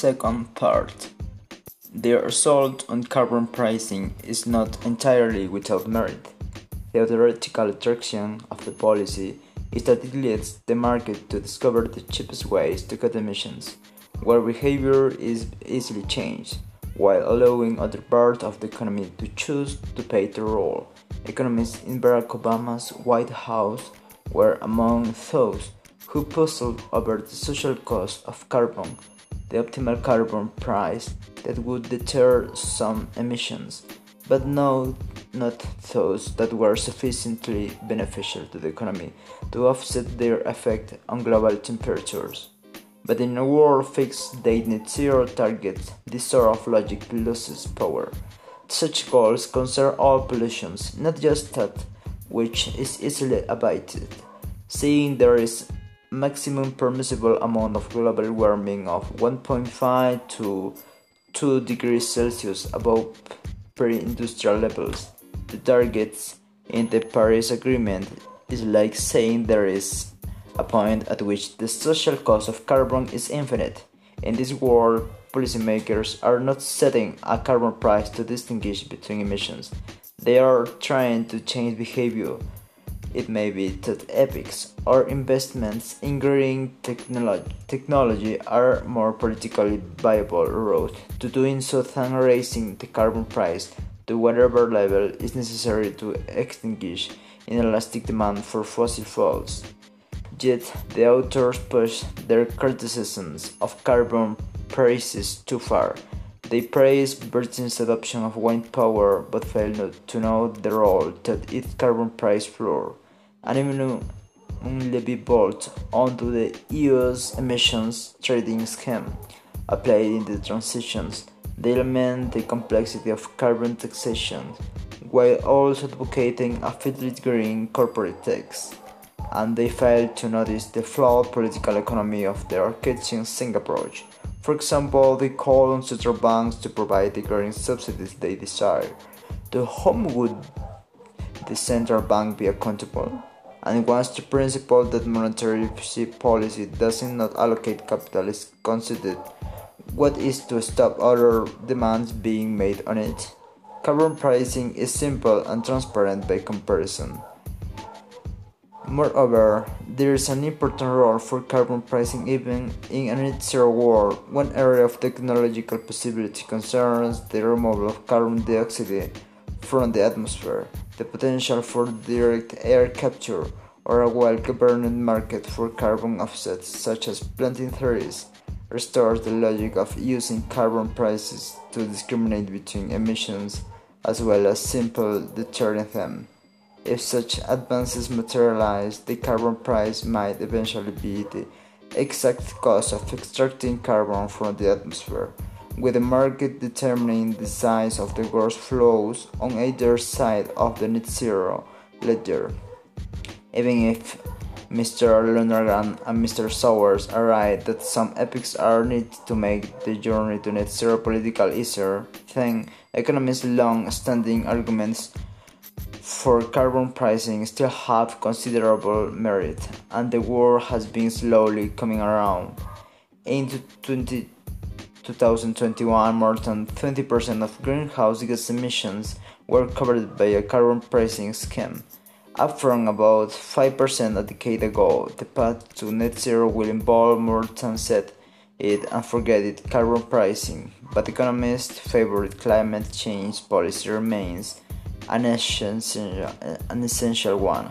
Second part. Their assault on carbon pricing is not entirely without merit. The theoretical attraction of the policy is that it leads the market to discover the cheapest ways to cut emissions, where behavior is easily changed, while allowing other parts of the economy to choose to pay the role. Economists in Barack Obama's White House were among those who puzzled over the social cost of carbon, the optimal carbon price that would deter some emissions, but no, not those that were sufficiently beneficial to the economy to offset their effect on global temperatures. But in a world fixed date net zero targets, this sort of logic loses power. Such goals concern all pollutions, not just that which is easily abated. Seeing there is maximum permissible amount of global warming of 1.5 to 2 degrees Celsius above pre-industrial levels, the targets in the Paris Agreement is like saying there is a point at which the social cost of carbon is infinite. In this world, policymakers are not setting a carbon price to distinguish between emissions. They are trying to change behavior. It may be that EPICs or investments in green technology, technology are more politically viable route to doing so than raising the carbon price to whatever level is necessary to extinguish inelastic demand for fossil fuels. Yet the authors push their criticisms of carbon prices too far. They praise Britain's adoption of wind power but fail to note the role that its carbon price floor and even only bolt onto the EU's emissions trading scheme applied in the transitions. They lament the complexity of carbon taxation while also advocating a fitly green corporate tax. And they fail to notice the flawed political economy of the Arcadian approach. For example, they call on central banks to provide the green subsidies they desire. To whom would the central bank be accountable? And once the principle that monetary policy does not allocate capital is considered, what is to stop other demands being made on it? Carbon pricing is simple and transparent by comparison. Moreover, there is an important role for carbon pricing even in a net zero world. One area of technological possibility concerns the removal of carbon dioxide from the atmosphere, the potential for direct air capture, or a well governed market for carbon offsets, such as planting trees, restores the logic of using carbon prices to discriminate between emissions as well as simple deterring them. If such advances materialize, the carbon price might eventually be the exact cost of extracting carbon from the atmosphere, with the market determining the size of the gross flows on either side of the net zero ledger. Even if Mr. Lonergan and Mr. Sawers are right that some EPICs are needed to make the journey to net zero political easier, then economists' long standing arguments for carbon pricing still have considerable merit, and the world has been slowly coming around. In 20, 2021, more than 20% of greenhouse gas emissions were covered by a carbon pricing scheme up from about 5% a decade ago. The path to net zero will involve more than set it and forget it carbon pricing, but economists' favorite climate change policy remains an essential, an essential one.